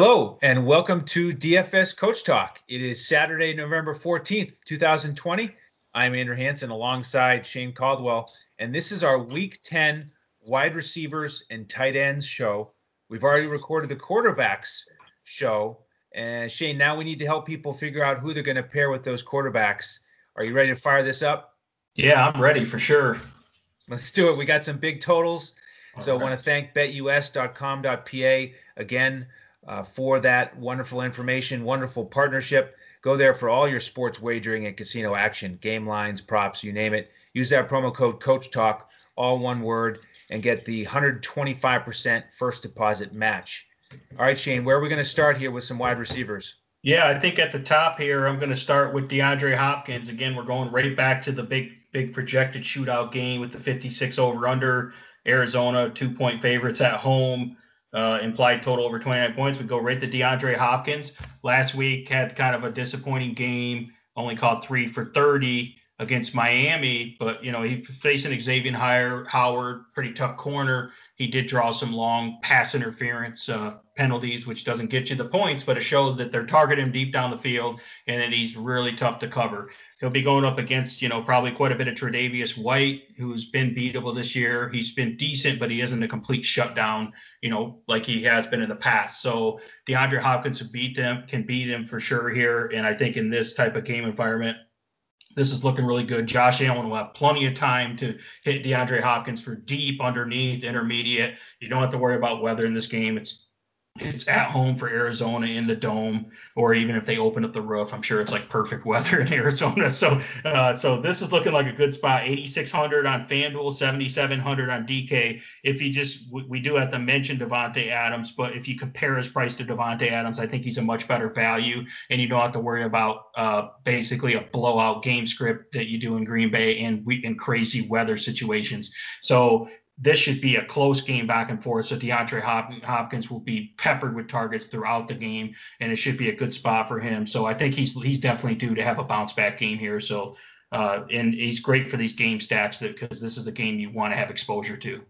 Hello, and welcome to DFS Coach Talk. It is Saturday, November 14th, 2020. I'm Andrew Hanson alongside Shane Caldwell, and this is our Week 10 wide receivers and tight ends show. We've already recorded the quarterbacks show. And Shane, now we need to help people figure out who they're going to pair with those quarterbacks. Are you ready to fire this up? Yeah, I'm ready for sure. Let's do it. We got some big totals. So I want to thank betus.com.pa again uh, for that wonderful information, wonderful partnership. Go there for all your sports wagering and casino action, game lines, props, you name it. Use that promo code Coach Talk, all one word, and get the 125% first deposit match. All right, Shane, where are we going to start here with some wide receivers? Yeah, I think at the top here, I'm going to start with DeAndre Hopkins. Again, we're going right back to the big, big projected shootout game with the 56 over under. Arizona, two point favorites at home. Uh, implied total over 29 points. We go right to DeAndre Hopkins. Last week had kind of a disappointing game, only caught three for 30 against Miami, but you know, he's facing Xavier Howard, pretty tough corner. He did draw some long pass interference uh, penalties, which doesn't get you the points, but it showed that they're targeting him deep down the field and that he's really tough to cover. He'll be going up against, you know, probably quite a bit of Tre'Davious White, who's been beatable this year. He's been decent, but he isn't a complete shutdown, you know, like he has been in the past. So DeAndre Hopkins can beat them, can beat him for sure here. And I think in this type of game environment, this is looking really good. Josh Allen will have plenty of time to hit DeAndre Hopkins for deep, underneath, intermediate. You don't have to worry about weather in this game. It's it's at home for Arizona in the dome, or even if they open up the roof, I'm sure it's like perfect weather in Arizona. So, uh, so this is looking like a good spot. 8,600 on FanDuel, 7,700 on DK. If you just, we do have to mention Davante Adams, but if you compare his price to Davante Adams, I think he's a much better value, and you don't have to worry about uh, basically a blowout game script that you do in Green Bay and we in crazy weather situations. So this should be a close game back and forth. So DeAndre Hopkins will be peppered with targets throughout the game, and it should be a good spot for him. So I think he's he's definitely due to have a bounce back game here. So uh, and he's great for these game stacks because this is a game you want to have exposure to.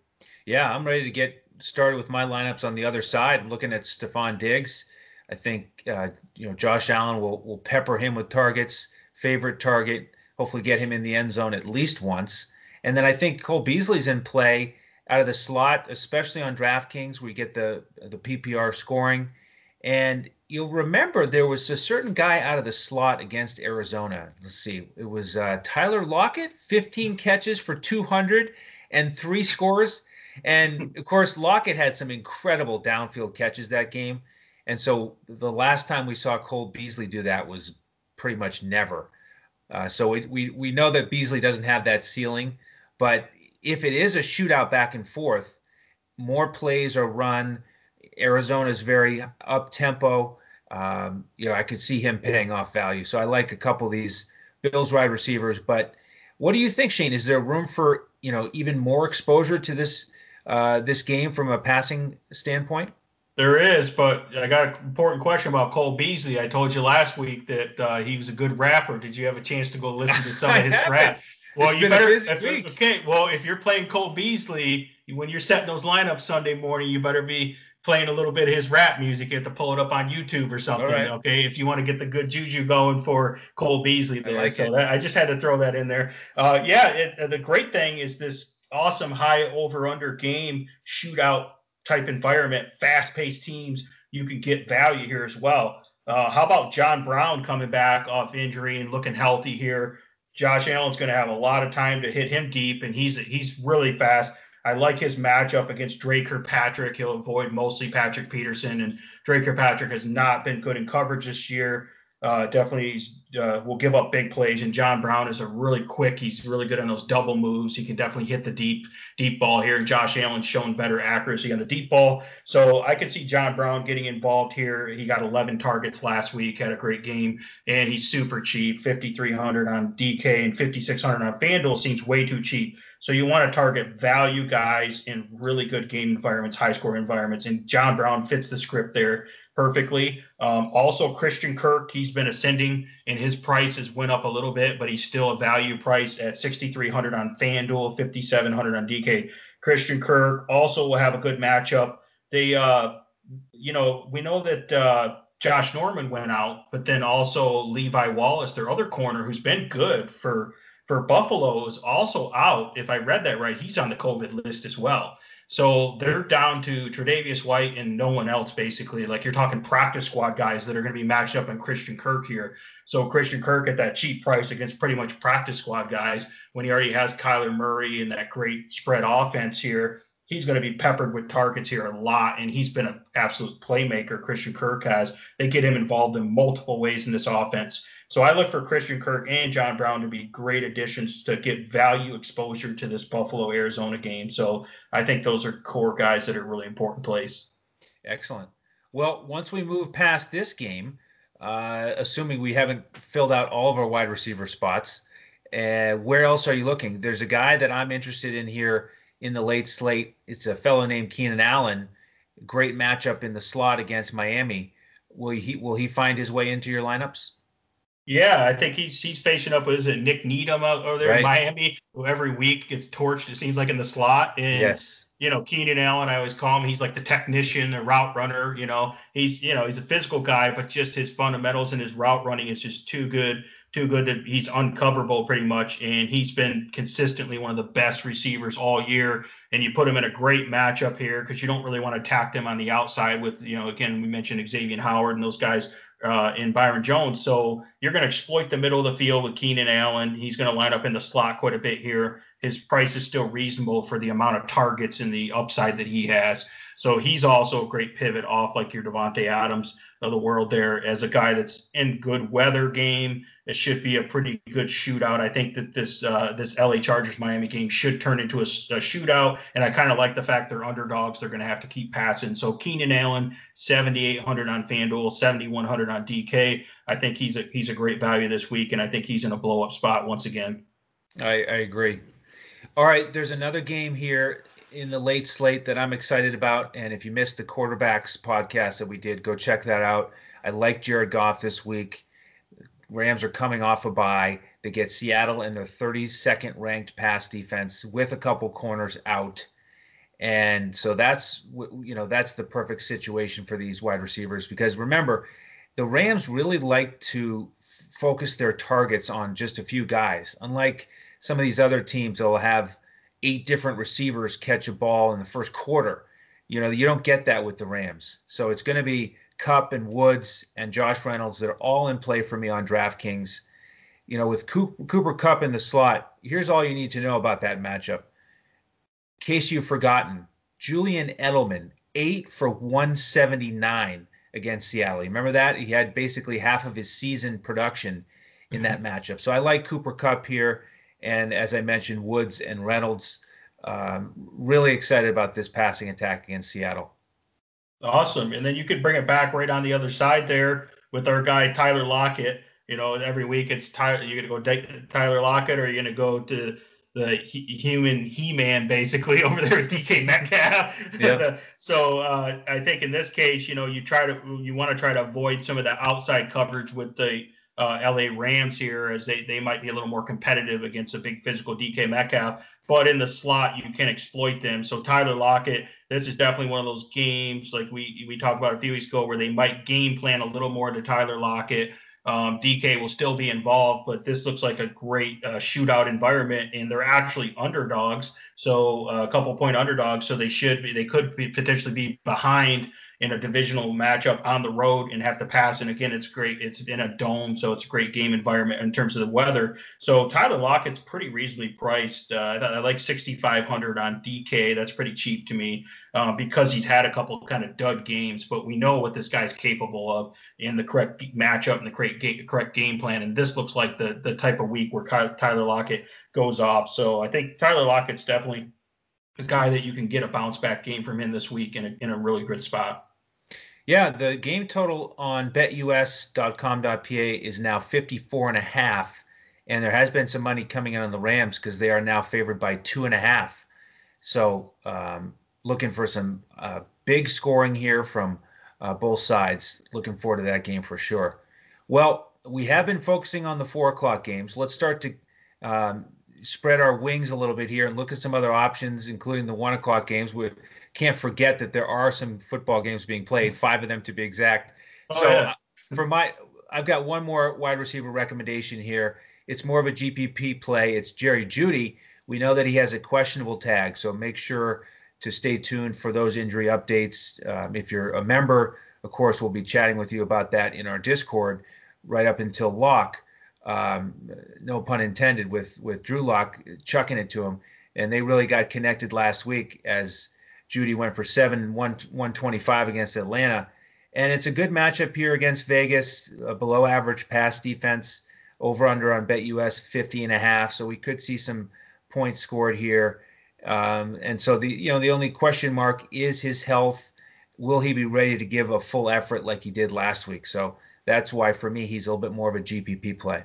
Yeah, I'm ready to get started with my lineups on the other side. I'm looking at Stefon Diggs. I think uh, you know Josh Allen will will pepper him with targets. Favorite target, hopefully get him in the end zone at least once. And then I think Cole Beasley's in play out of the slot, especially on DraftKings, we get the the PPR scoring. And you'll remember there was a certain guy out of the slot against Arizona. Let's see, it was uh, Tyler Lockett, 15 catches for 200 and three scores. And of course, Lockett had some incredible downfield catches that game. And so the last time we saw Cole Beasley do that was pretty much never. Uh, so it, we we know that Beasley doesn't have that ceiling, but if it is a shootout back and forth, more plays are run. Arizona is very up tempo. Um, you know, I could see him paying off value. So I like a couple of these Bills wide receivers. But what do you think, Shane? Is there room for you know even more exposure to this uh, this game from a passing standpoint? There is, but I got an important question about Cole Beasley. I told you last week that uh, he was a good rapper. Did you have a chance to go listen to some of his rap? Well, it's you better. If, okay, well, if you're playing Cole Beasley, when you're setting those lineups Sunday morning, you better be playing a little bit of his rap music. You have to pull it up on YouTube or something. Right. Okay, if you want to get the good juju going for Cole Beasley there. I like so that, I just had to throw that in there. Uh, yeah, it, the great thing is this awesome high over under game shootout type environment, fast paced teams. You can get value here as well. Uh, how about John Brown coming back off injury and looking healthy here? Josh Allen's going to have a lot of time to hit him deep, and he's he's really fast. I like his matchup against Dre Kirkpatrick. He'll avoid mostly Patrick Peterson, and Dre Kirkpatrick has not been good in coverage this year. Uh, definitely uh, will give up big plays. And John Brown is a really quick. He's really good on those double moves. He can definitely hit the deep deep ball here. And Josh Allen's shown better accuracy on the deep ball. So I could see John Brown getting involved here. He got 11 targets last week, had a great game, and he's super cheap. 5,300 on DK and 5,600 on FanDuel seems way too cheap. So you want to target value guys in really good game environments, high score environments. And John Brown fits the script there perfectly. Um, also, Christian Kirk, he's been ascending and his prices went up a little bit, but he's still a value price at 6,300 on FanDuel, 5,700 on DK. Christian Kirk also will have a good matchup. They, uh, you know, we know that uh, Josh Norman went out, but then also Levi Wallace, their other corner, who's been good for for Buffalo, is also out. If I read that right, he's on the COVID list as well. So they're down to Tre'Davious White and no one else, basically. Like you're talking practice squad guys that are going to be matched up on Christian Kirk here. So Christian Kirk at that cheap price against pretty much practice squad guys when he already has Kyler Murray and that great spread offense here. He's going to be peppered with targets here a lot, and he's been an absolute playmaker. Christian Kirk has. They get him involved in multiple ways in this offense. So I look for Christian Kirk and John Brown to be great additions to get value exposure to this Buffalo Arizona game. So I think those are core guys that are really important plays. Excellent. Well, once we move past this game, uh, assuming we haven't filled out all of our wide receiver spots, uh, where else are you looking? There's a guy that I'm interested in here in the late slate. It's a fellow named Keenan Allen. Great matchup in the slot against Miami. Will he will he find his way into your lineups? Yeah, I think he's he's facing up with is it Nik Needham over there right. in Miami, who every week gets torched. It seems like in the slot. And, yes. You know, Keenan Allen, I always call him. He's like the technician, the route runner. You know, he's you know he's a physical guy, but just his fundamentals and his route running is just too good too good that he's uncoverable pretty much. And he's been consistently one of the best receivers all year. And you put him in a great matchup here because you don't really want to attack them on the outside with, you know, again, we mentioned Xavier Howard and those guys uh, in Byron Jones. So you're going to exploit the middle of the field with Keenan Allen. He's going to line up in the slot quite a bit here. His price is still reasonable for the amount of targets and the upside that he has. So he's also a great pivot off like your Davante Adams of the world there as a guy that's in good weather game. It should be a pretty good shootout. I think that this uh, this LA Chargers Miami game should turn into a, a shootout, and I kind of like the fact they're underdogs. They're going to have to keep passing. So Keenan Allen, 7,800 on FanDuel, 7,100 on DK. I think he's a he's a great value this week, and I think he's in a blow up spot once again. I, I agree. All right, there's another game here in the late slate that I'm excited about. And if you missed the quarterbacks podcast that we did, go check that out. I like Jared Goff this week. Rams are coming off a bye. They get Seattle and their 32nd ranked pass defense with a couple corners out. And so that's you know that's the perfect situation for these wide receivers because remember the Rams really like to f- focus their targets on just a few guys unlike some of these other teams they'll have eight different receivers catch a ball in the first quarter. You know, you don't get that with the Rams. So it's going to be Kupp and Woods and Josh Reynolds that are all in play for me on DraftKings. You know, with Cooper Kupp in the slot, here's all you need to know about that matchup. In case you've forgotten, Julian Edelman, eight for 179 against Seattle. You remember that? He had basically half of his season production in mm-hmm. that matchup. So I like Cooper Kupp here. And as I mentioned, Woods and Reynolds. Um, really excited about this passing attack against Seattle. Awesome. And then you could bring it back right on the other side there with our guy Tyler Lockett. You know, every week it's Tyler. You're gonna go Tyler Lockett, or you're gonna go to the human He-Man basically over there with DK Metcalf. Yeah. so uh, I think in this case, you know, you try to you want to try to avoid some of the outside coverage with the uh, LA Rams here, as they, they might be a little more competitive against a big physical DK Metcalf. But in the slot, you can exploit them. So Tyler Lockett, this is definitely one of those games like we we talked about a few weeks ago where they might game plan a little more to Tyler Lockett. Um, DK will still be involved, but this looks like a great uh, shootout environment, and they're actually underdogs. So uh, a couple point underdogs, so they should be, they could be potentially be behind in a divisional matchup on the road and have to pass. And again, it's great. It's in a dome, so it's a great game environment in terms of the weather. So Tyler Lockett's pretty reasonably priced. Uh, I like 6,500 on DK. That's pretty cheap to me uh, because he's had a couple kind of dud games. But we know what this guy's capable of in the correct matchup and the correct game, correct game plan. And this looks like the the type of week where Tyler Lockett goes off. So I think Tyler Lockett's definitely a guy that you can get a bounce back game from him this week in a, in a really good spot. Yeah, the game total on betus.com.pa is now 54 and a half. And there has been some money coming in on the Rams because they are now favored by two and a half. So um, looking for some uh, big scoring here from uh, both sides. Looking forward to that game for sure. Well, we have been focusing on the four o'clock games. Let's start to um, spread our wings a little bit here and look at some other options, including the one o'clock games. We can't forget that there are some football games being played, five of them to be exact. Oh, so yeah. for my, I've got one more wide receiver recommendation here. It's more of a GPP play. It's Jerry Jeudy. We know that he has a questionable tag, so make sure to stay tuned for those injury updates. Um, if you're a member, of course, we'll be chatting with you about that in our Discord right up until lock. Um, no pun intended with with Drew Lock chucking it to him, and they really got connected last week as Jeudy went for seven, one, 125 against Atlanta, and it's a good matchup here against Vegas, below average pass defense. Over under on BetUS 50 and a half, so we could see some points scored here. Um, and so the you know the only question mark is his health. Will he be ready to give a full effort like he did last week? So that's why for me he's a little bit more of a GPP play.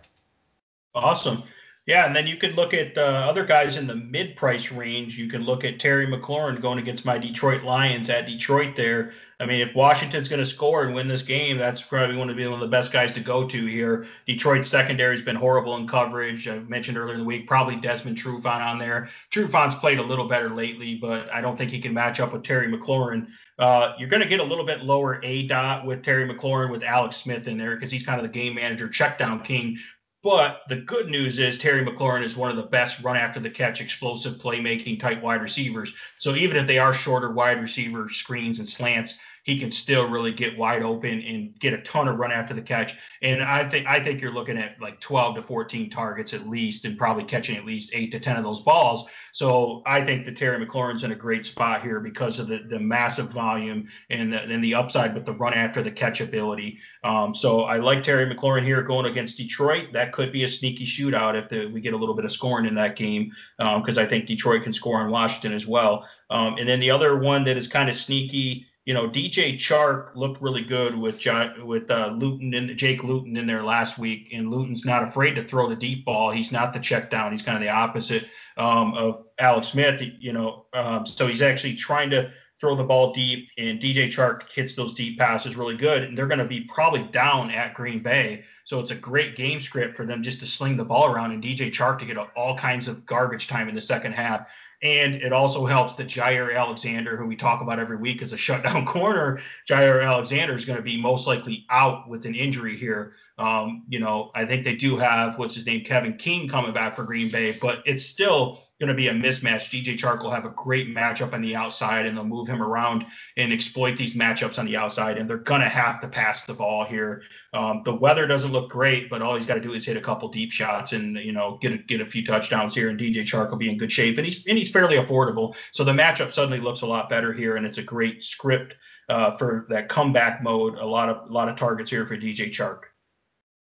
Awesome. Yeah, and then you could look at uh, other guys in the mid-price range. You can look at Terry McLaurin going against my Detroit Lions at Detroit. There, I mean, if Washington's going to score and win this game, that's probably going to be one of the best guys to go to here. Detroit's secondary has been horrible in coverage. I mentioned earlier in the week, probably Desmond Trufant on there. Trufant's played a little better lately, but I don't think he can match up with Terry McLaurin. Uh, you're going to get a little bit lower aDOT with Terry McLaurin with Alex Smith in there because he's kind of the game manager, check down king. But the good news is Terry McLaurin is one of the best run after the catch, explosive playmaking type wide receivers. So even if they are shorter wide receiver screens and slants, he can still really get wide open and get a ton of run after the catch. And I think I think you're looking at like 12 to 14 targets at least, and probably catching at least eight to 10 of those balls. So I think that Terry McLaurin's in a great spot here because of the, the massive volume and the, and the upside with the run after the catch ability. Um, so I like Terry McLaurin here going against Detroit. That could be a sneaky shootout if the, we get a little bit of scoring in that game because um, I think Detroit can score on Washington as well. Um, and then the other one that is kind of sneaky you know, DJ Chark looked really good with John, with uh, Luton and Jake Luton in there last week, and Luton's not afraid to throw the deep ball. He's not the check down. He's kind of the opposite um, of Alex Smith. You know, um, so he's actually trying to throw the ball deep, and DJ Chark hits those deep passes really good. And they're going to be probably down at Green Bay, so it's a great game script for them just to sling the ball around and DJ Chark to get all kinds of garbage time in the second half. And it also helps that Jaire Alexander, who we talk about every week as a shutdown corner, Jaire Alexander is going to be most likely out with an injury here. Um, you know, I think they do have what's his name, Kevin King, coming back for Green Bay, but it's still going to be a mismatch. DJ Chark will have a great matchup on the outside, and they'll move him around and exploit these matchups on the outside. And they're going to have to pass the ball here. Um, the weather doesn't look great, but all he's got to do is hit a couple deep shots and you know get a, get a few touchdowns here. And DJ Chark will be in good shape, and he's and he's fairly affordable. So the matchup suddenly looks a lot better here, and it's a great script uh, for that comeback mode. A lot of a lot of targets here for DJ Chark.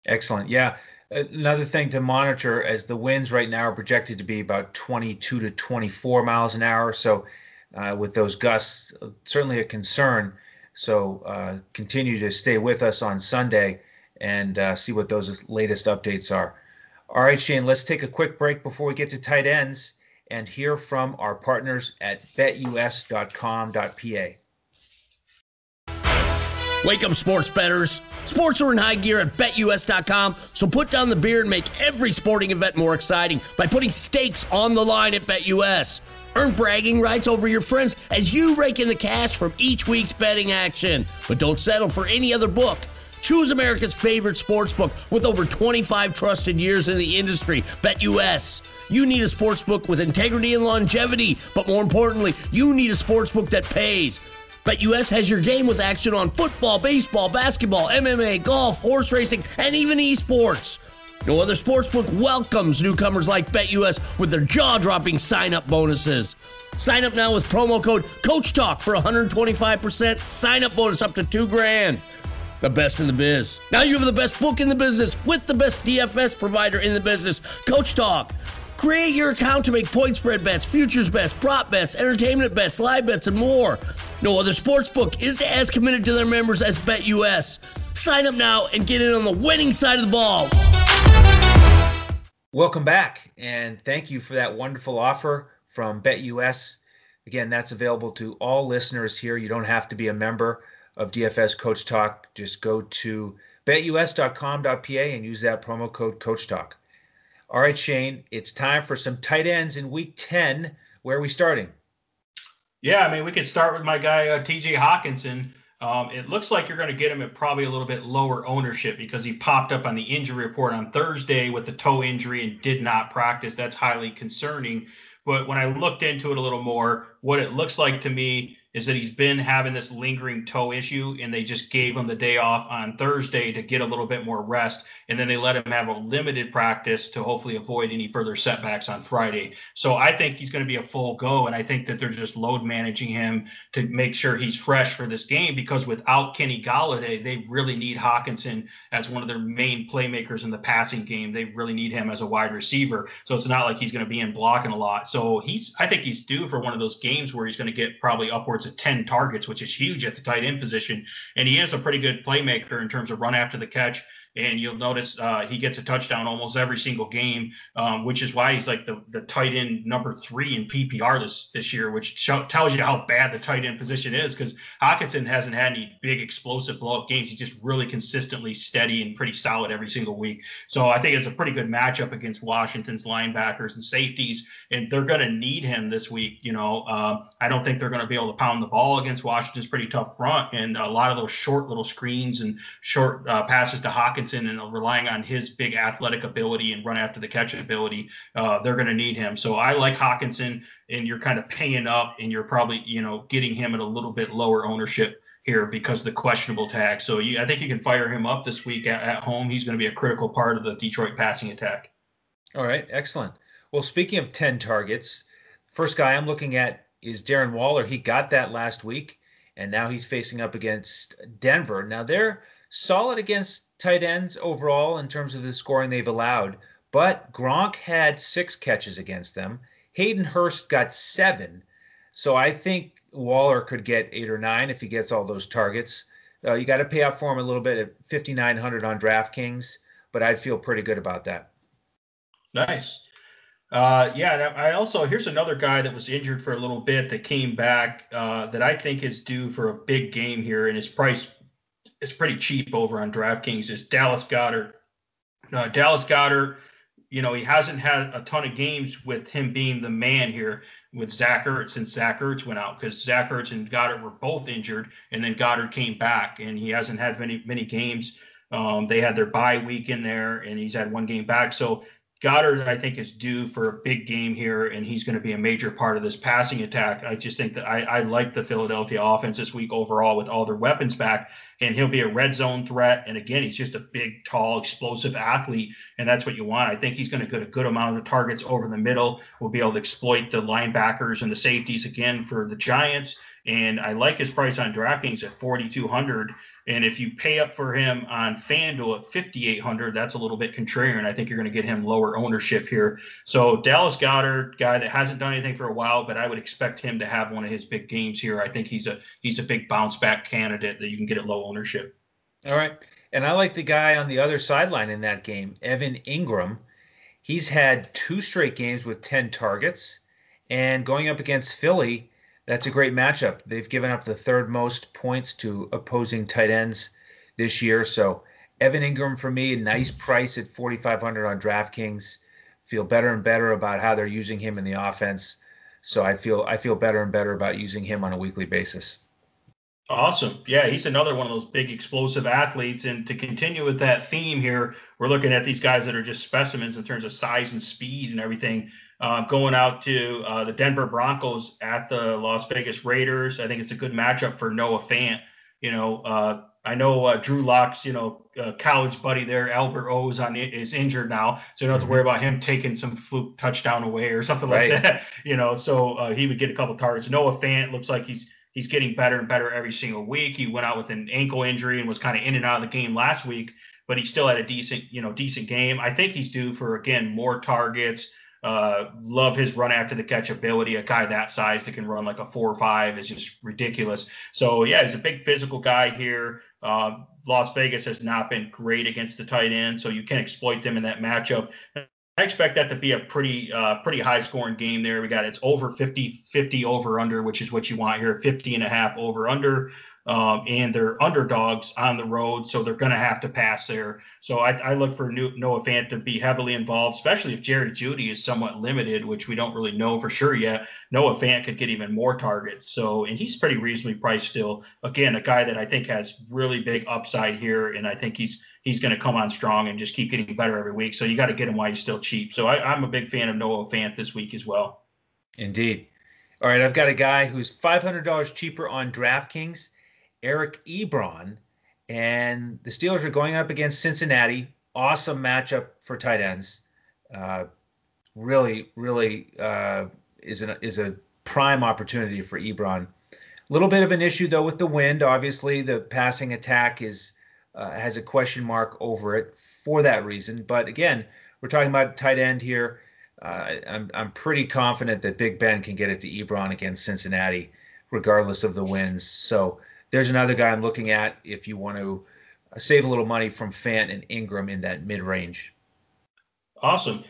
Excellent. Yeah. Another thing to monitor as the winds right now are projected to be about 22 to 24 miles an hour. So, uh, with those gusts, certainly a concern. So, uh, continue to stay with us on Sunday and uh, see what those latest updates are. All right, Shane, let's take a quick break before we get to tight ends and hear from our partners at betus.com.pa. Wake up, sports betters. Sports are in high gear at betus.com, so put down the beer and make every sporting event more exciting by putting stakes on the line at BetUS. Earn bragging rights over your friends as you rake in the cash from each week's betting action. But don't settle for any other book. Choose America's favorite sports book with over 25 trusted years in the industry, BetUS. You need a sports book with integrity and longevity, but more importantly, you need a sports book that pays. BetUS has your game with action on football, baseball, basketball, MMA, golf, horse racing, and even esports. No other sportsbook welcomes newcomers like BetUS with their jaw-dropping sign-up bonuses. Sign up now with promo code Coach Talk for 125% sign-up bonus up to two grand. The best in the biz. Now you have the best book in the business with the best DFS provider in the business, Coach Talk. Create your account to make point spread bets, futures bets, prop bets, entertainment bets, live bets, and more. No other sports book is as committed to their members as BetUS. Sign up now and get in on the winning side of the ball. Welcome back, and thank you for that wonderful offer from BetUS. Again, that's available to all listeners here. You don't have to be a member of DFS Coach Talk. Just go to betus.com.pa and use that promo code Coach Talk. All right, Shane, it's time for some tight ends in week 10. Where are we starting? Yeah, I mean, we could start with my guy uh, T.J. Hockenson. Um, it looks like you're going to get him at probably a little bit lower ownership because he popped up on the injury report on Thursday with the toe injury and did not practice. That's highly concerning. But when I looked into it a little more, what it looks like to me is that he's been having this lingering toe issue and they just gave him the day off on Thursday to get a little bit more rest and then they let him have a limited practice to hopefully avoid any further setbacks on Friday. So I think he's going to be a full go and I think that they're just load managing him to make sure he's fresh for this game because without Kenny Golladay, they really need Hockenson as one of their main playmakers in the passing game. They really need him as a wide receiver. So it's not like he's going to be in blocking a lot. So he's I think he's due for one of those games where he's going to get probably upwards of 10 targets, which is huge at the tight end position. And he is a pretty good playmaker in terms of run after the catch and you'll notice uh, he gets a touchdown almost every single game, um, which is why he's like the, the tight end number three in PPR this this year, which sh- tells you how bad the tight end position is. Because Hockenson hasn't had any big explosive blow up games; he's just really consistently steady and pretty solid every single week. So I think it's a pretty good matchup against Washington's linebackers and safeties, and they're going to need him this week. You know, uh, I don't think they're going to be able to pound the ball against Washington's pretty tough front, and a lot of those short little screens and short uh, passes to Hawkins and relying on his big athletic ability and run after the catch ability, uh, they're going to need him. So I like Hockenson, and you're kind of paying up, and you're probably you know getting him at a little bit lower ownership here because of the questionable tag. So you, I think you can fire him up this week at, at home. He's going to be a critical part of the Detroit passing attack. All right, excellent. Well, speaking of 10 targets, first guy I'm looking at is Darren Waller. He got that last week, and now he's facing up against Denver. Now they're solid against tight ends overall in terms of the scoring they've allowed, but Gronk had six catches against them. Hayden Hurst got seven. So I think Waller could get eight or nine if he gets all those targets. Uh, you got to pay up for him a little bit at 5,900 on DraftKings, but I'd feel pretty good about that. Nice. Uh, yeah, I also here's another guy that was injured for a little bit that came back uh, that I think is due for a big game here, and his price is pretty cheap over on DraftKings is Dallas Goedert. Uh, Dallas Goedert, you know, he hasn't had a ton of games with him being the man here with Zach Ertz since Zach Ertz went out because Zach Ertz and Goedert were both injured, and then Goedert came back, and he hasn't had many many games. Um, they had their bye week in there, and he's had one game back. So Goedert, I think, is due for a big game here, and he's going to be a major part of this passing attack. I just think that I, I like the Philadelphia offense this week overall with all their weapons back, and he'll be a red zone threat. And again, he's just a big, tall, explosive athlete, and that's what you want. I think he's going to get a good amount of the targets over the middle. We'll be able to exploit the linebackers and the safeties again for the Giants. And I like his price on DraftKings at 4,200. And if you pay up for him on FanDuel at 5,800, that's a little bit contrarian. I think you're going to get him lower ownership here. So Dallas Goedert, guy that hasn't done anything for a while, but I would expect him to have one of his big games here. I think he's a he's a big bounce back candidate that you can get at low ownership. All right. And I like the guy on the other sideline in that game, Evan Engram. He's had two straight games with 10 targets. And going up against Philly, that's a great matchup. They've given up the third most points to opposing tight ends this year. So Evan Engram for me, a nice price at 4,500 on DraftKings. Feel better and better about how they're using him in the offense. So I feel I feel better and better about using him on a weekly basis. Awesome. Yeah, he's another one of those big explosive athletes. And to continue with that theme here, we're looking at these guys that are just specimens in terms of size and speed and everything uh, going out to uh, the Denver Broncos at the Las Vegas Raiders. I think it's a good matchup for Noah Fant. You know, uh, I know uh, Drew Lock's, you know, uh, college buddy there, Albert O is on is injured now, so you don't have to worry mm-hmm. about him taking some fluke touchdown away or something right. like that. You know, so uh, he would get a couple targets. Noah Fant looks like he's he's getting better and better every single week. He went out with an ankle injury and was kind of in and out of the game last week, but he still had a decent, you know, decent game. I think he's due for again more targets uh, love his run after the catch ability. A guy that size that can run like a four or five is just ridiculous. So yeah, he's a big physical guy here. Uh, Las Vegas has not been great against the tight end, so you can exploit them in that matchup. I expect that to be a pretty uh, pretty high scoring game there. We got it's over 50 50 over under, which is what you want here, 50 and a half over under. Um, and they're underdogs on the road, so they're going to have to pass there. So I, I look for Noah Fant to be heavily involved, especially if Jerry Jeudy is somewhat limited, which we don't really know for sure yet. Noah Fant could get even more targets. So, and he's pretty reasonably priced still. Again, a guy that I think has really big upside here, and I think he's he's going to come on strong and just keep getting better every week. So you got to get him while he's still cheap. So I, I'm a big fan of Noah Fant this week as well. Indeed. All right, I've got a guy who's $500 cheaper on DraftKings Eric Ebron. And the Steelers are going up against Cincinnati. Awesome matchup for tight ends. Uh, really, really uh, is an is a prime opportunity for Ebron. A little bit of an issue though with the wind. Obviously, the passing attack is uh, has a question mark over it for that reason. But again, we're talking about tight end here. Uh, I'm I'm pretty confident that Big Ben can get it to Ebron against Cincinnati, regardless of the winds. So there's another guy I'm looking at if you want to uh, save a little money from Fant and Engram in that mid range. Awesome.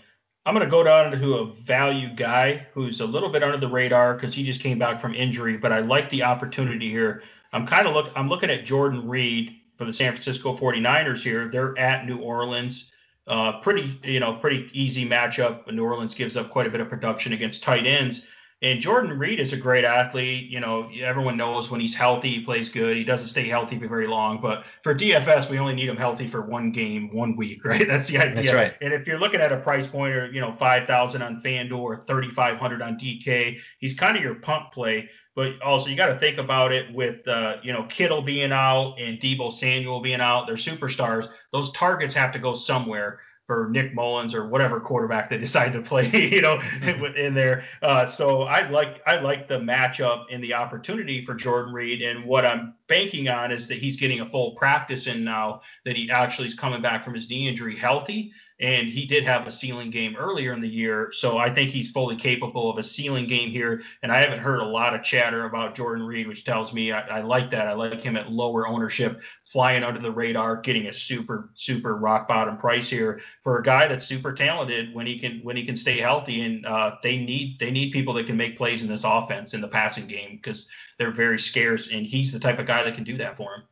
I'm going to go down to a value guy who's a little bit under the radar because he just came back from injury, but I like the opportunity here. I'm kind of look I'm looking at Jordan Reed for the San Francisco 49ers here. They're at New Orleans. Uh, pretty, you know, pretty easy matchup. New Orleans gives up quite a bit of production against tight ends. And Jordan Reed is a great athlete. You know, everyone knows when he's healthy, he plays good. He doesn't stay healthy for very long. But for DFS, we only need him healthy for one game, one week, right? That's the idea. That's right. And if you're looking at a price point or, you know, 5,000 on FanDuel or 3,500 on DK, he's kind of your pump play. But also, you got to think about it with, uh, you know, Kittle being out and Deebo Samuel being out. They're superstars. Those targets have to go somewhere for Nick Mullens or whatever quarterback they decide to play, you know, mm-hmm. in there. Uh, so I like I like the matchup and the opportunity for Jordan Reed. And what I'm banking on is that he's getting a full practice in now that he actually is coming back from his knee injury healthy and he did have a ceiling game earlier in the year. So I think he's fully capable of a ceiling game here. And I haven't heard a lot of chatter about Jordan Reed, which tells me I, I like that. I like him at lower ownership, flying under the radar, getting a super, super rock bottom price here for a guy that's super talented when he can when he can stay healthy. And uh, they need they need people that can make plays in this offense in the passing game because they're very scarce. And he's the type of guy that can do that for him.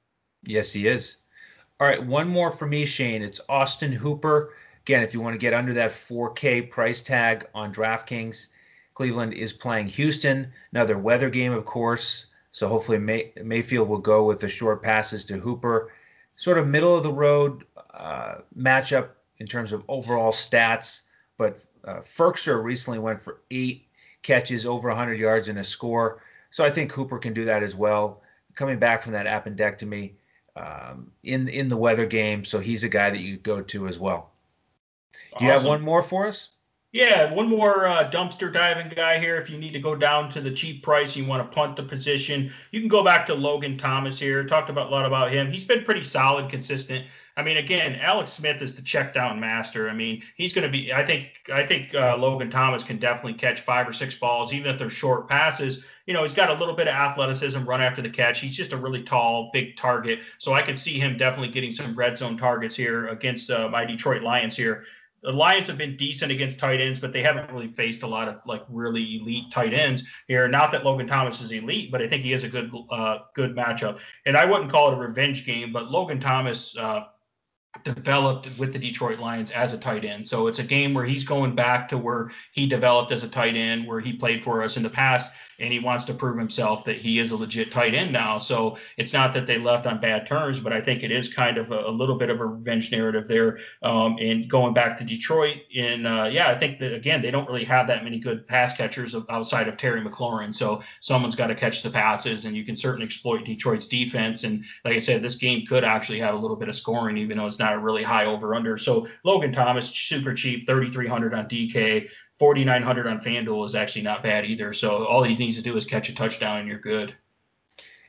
Yes, he is. All right, one more for me, Shane. It's Austin Hooper. Again, if you want to get under that 4K price tag on DraftKings, Cleveland is playing Houston. Another weather game, of course. So hopefully May- Mayfield will go with the short passes to Hooper. Sort of middle of the road uh, matchup in terms of overall stats. But uh, Firkser recently went for eight catches, over 100 yards, and a score. So I think Hooper can do that as well. Coming back from that appendectomy um, in in the weather game, so he's a guy that you go to as well. Do you awesome. have one more for us? Yeah, one more uh, dumpster diving guy here. If you need to go down to the cheap price, you want to punt the position, you can go back to Logan Thomas here. Talked about a lot about him. He's been pretty solid, consistent. I mean, again, Alex Smith is the check down master. I mean, he's going to be. I think. I think uh, Logan Thomas can definitely catch five or six balls, even if they're short passes. You know, he's got a little bit of athleticism, run after the catch. He's just a really tall, big target. So I could see him definitely getting some red zone targets here against uh, my Detroit Lions here the Lions have been decent against tight ends, but they haven't really faced a lot of like really elite tight ends here. Not that Logan Thomas is elite, but I think he is a good uh, good matchup. And I wouldn't call it a revenge game, but Logan Thomas uh, developed with the Detroit Lions as a tight end. So it's a game where he's going back to where he developed as a tight end, where he played for us in the past, and he wants to prove himself that he is a legit tight end now. So it's not that they left on bad terms, but I think it is kind of a, a little bit of a revenge narrative there. Um, and going back to Detroit, and uh, yeah, I think that again they don't really have that many good pass catchers outside of Terry McLaurin. So someone's got to catch the passes, and you can certainly exploit Detroit's defense. And like I said, this game could actually have a little bit of scoring, even though it's not not a really high over under. So Logan Thomas, super cheap, 3,300 on DK, 4,900 on FanDuel is actually not bad either. So all he needs to do is catch a touchdown and you're good.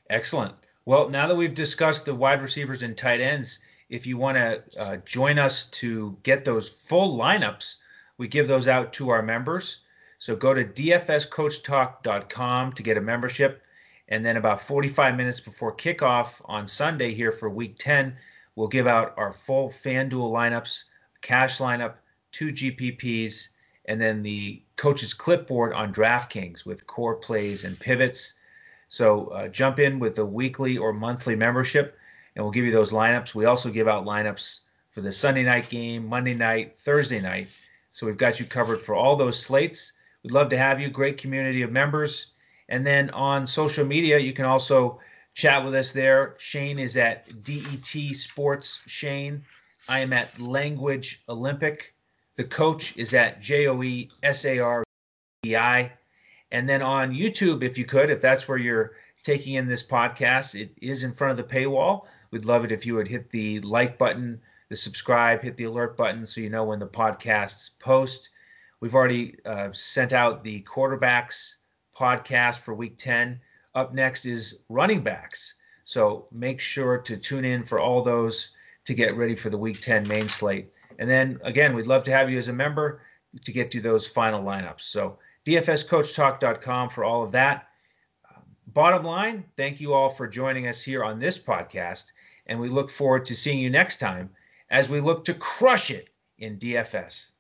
Excellent. Well, now that we've discussed the wide receivers and tight ends, if you want to uh, join us to get those full lineups, we give those out to our members. So go to dfscoachtalk.com to get a membership. And then about 45 minutes before kickoff on Sunday here for week 10, We'll give out our full FanDuel lineups, cash lineup, two GPPs, and then the coach's clipboard on DraftKings with core plays and pivots. So uh, jump in with the weekly or monthly membership, and we'll give you those lineups. We also give out lineups for the Sunday night game, Monday night, Thursday night. So we've got you covered for all those slates. We'd love to have you. Great community of members. And then on social media, you can also chat with us there. Shane is at DET Sports Shane. I am at Language Olympic. The coach is at J O E S A R E I. And then on YouTube, if you could, if that's where you're taking in this podcast, it is in front of the paywall. We'd love it if you would hit the like button, the subscribe, hit the alert button so you know when the podcasts post. We've already uh, sent out the quarterbacks podcast for week 10. Up next is running backs. So make sure to tune in for all those to get ready for the week 10 main slate. And then again, we'd love to have you as a member to get to those final lineups. So dfscoachtalk.com for all of that. bottom line, thank you all for joining us here on this podcast. And we look forward to seeing you next time as we look to crush it in DFS.